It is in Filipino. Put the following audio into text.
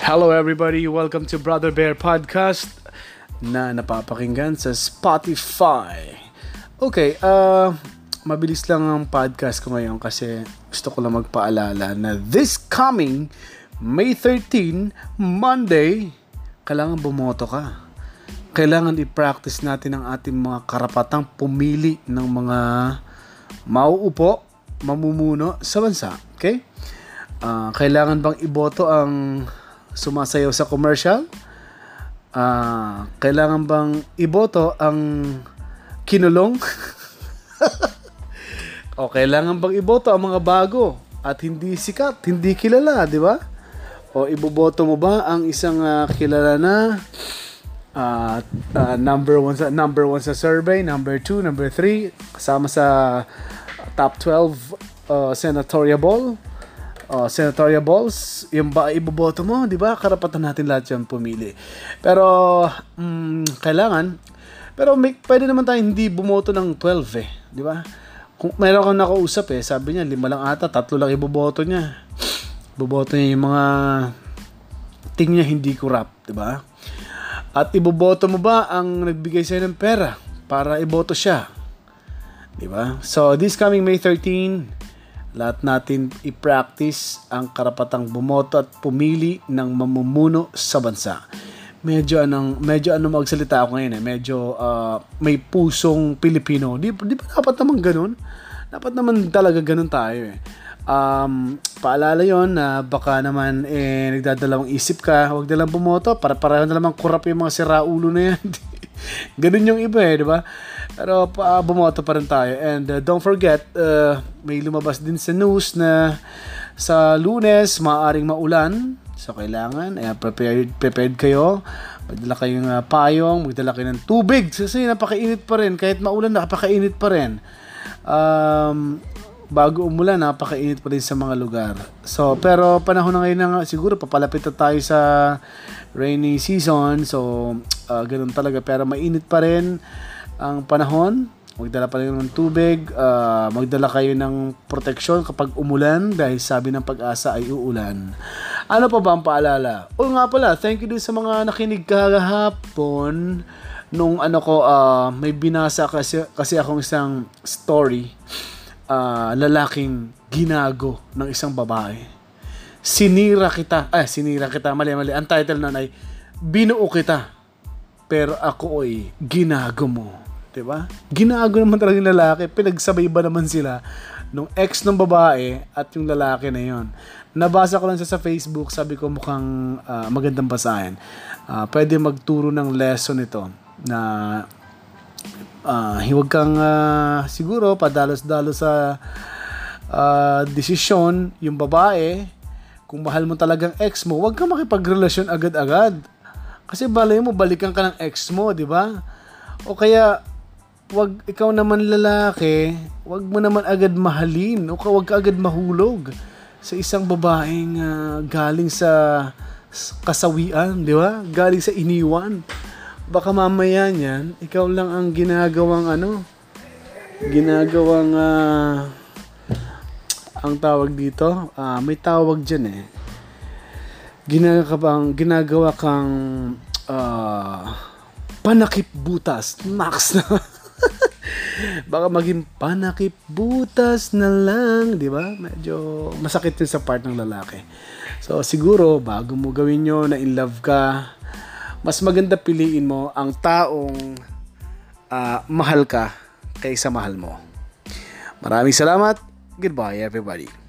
Hello everybody, welcome to Brother Bear Podcast na napapakinggan sa Spotify. Okay, uh, mabilis lang ang podcast ko ngayon kasi gusto ko lang magpaalala na this coming May 13, Monday, kailangan bumoto ka. Kailangan i-practice natin ang ating mga karapatang pumili ng mga mauupo, mamumuno sa bansa. Okay? Uh, kailangan bang iboto ang sumasayaw sa commercial? Uh, kailangan bang iboto ang kinulong? o kailangan bang iboto ang mga bago at hindi sikat, hindi kilala, di ba? O iboboto mo ba ang isang uh, kilala na uh, uh, number one sa number one sa survey, number two, number three, kasama sa top 12 uh, senatorial ball, uh, senatorial balls, yung ba iboboto mo, di ba? Karapatan natin lahat yan pumili. Pero, um, kailangan, pero may, pwede naman tayo hindi bumoto ng 12 eh, di ba? Kung meron kang nakausap eh, sabi niya, lima lang ata, tatlo lang iboboto niya boboto niya yung mga ting niya hindi corrupt, di ba? At iboboto mo ba ang nagbigay sa'yo ng pera para iboto siya? Di ba? So, this coming May 13, lahat natin i-practice ang karapatang bumoto at pumili ng mamumuno sa bansa. Medyo anong medyo ano magsalita ako ngayon eh. Medyo uh, may pusong Pilipino. Di, di ba dapat naman ganun? Dapat naman talaga ganun tayo eh um, paalala yon na baka naman eh, nagdadalawang isip ka, huwag na lang bumoto, para pareho na naman kurap yung mga siraulo na yan. Ganun yung iba eh, di ba? Pero uh, bumoto pa rin tayo. And uh, don't forget, uh, may lumabas din sa news na sa lunes, maaaring maulan. So, kailangan, eh, prepared, prepared kayo. Magdala kayong uh, payong, magdala kayo ng tubig. Kasi napakainit pa rin. Kahit maulan, napakainit pa rin. Um, bago umulan, napakainit pa rin sa mga lugar. So, pero panahon na ngayon na siguro papalapit na tayo sa rainy season. So, uh, ganun talaga. Pero mainit pa rin ang panahon. Magdala pa rin ng tubig. Uh, magdala kayo ng proteksyon kapag umulan dahil sabi ng pag-asa ay uulan. Ano pa ba ang paalala? O nga pala, thank you din sa mga nakinig kahapon nung ano ko, uh, may binasa kasi, kasi akong isang story uh, lalaking ginago ng isang babae. Sinira kita. Eh, sinira kita. Mali, mali. Ang title na ay, binuo kita. Pero ako ay ginago mo. Ba? Diba? Ginago naman talaga yung lalaki. Pinagsabay ba naman sila nung ex ng babae at yung lalaki na yon. Nabasa ko lang siya sa Facebook. Sabi ko mukhang uh, magandang basahin. Uh, pwede magturo ng lesson ito na uh, huwag kang uh, siguro padalos-dalos sa uh, desisyon yung babae kung mahal mo talagang ex mo huwag kang makipagrelasyon agad-agad kasi balay mo balikan ka ng ex mo di ba o kaya wag ikaw naman lalaki wag mo naman agad mahalin o wag ka agad mahulog sa isang babaeng uh, galing sa kasawian, di ba? Galing sa iniwan baka mamaya niyan, ikaw lang ang ginagawang ano, ginagawang uh, ang tawag dito, uh, may tawag diyan eh. Ginagawa ginagawa kang uh, panakip butas, max na. baka maging panakip butas na lang, di ba? Medyo masakit din sa part ng lalaki. So siguro bago mo gawin 'yon na in love ka, mas maganda piliin mo ang taong uh, mahal ka kaysa mahal mo. Maraming salamat. Goodbye everybody.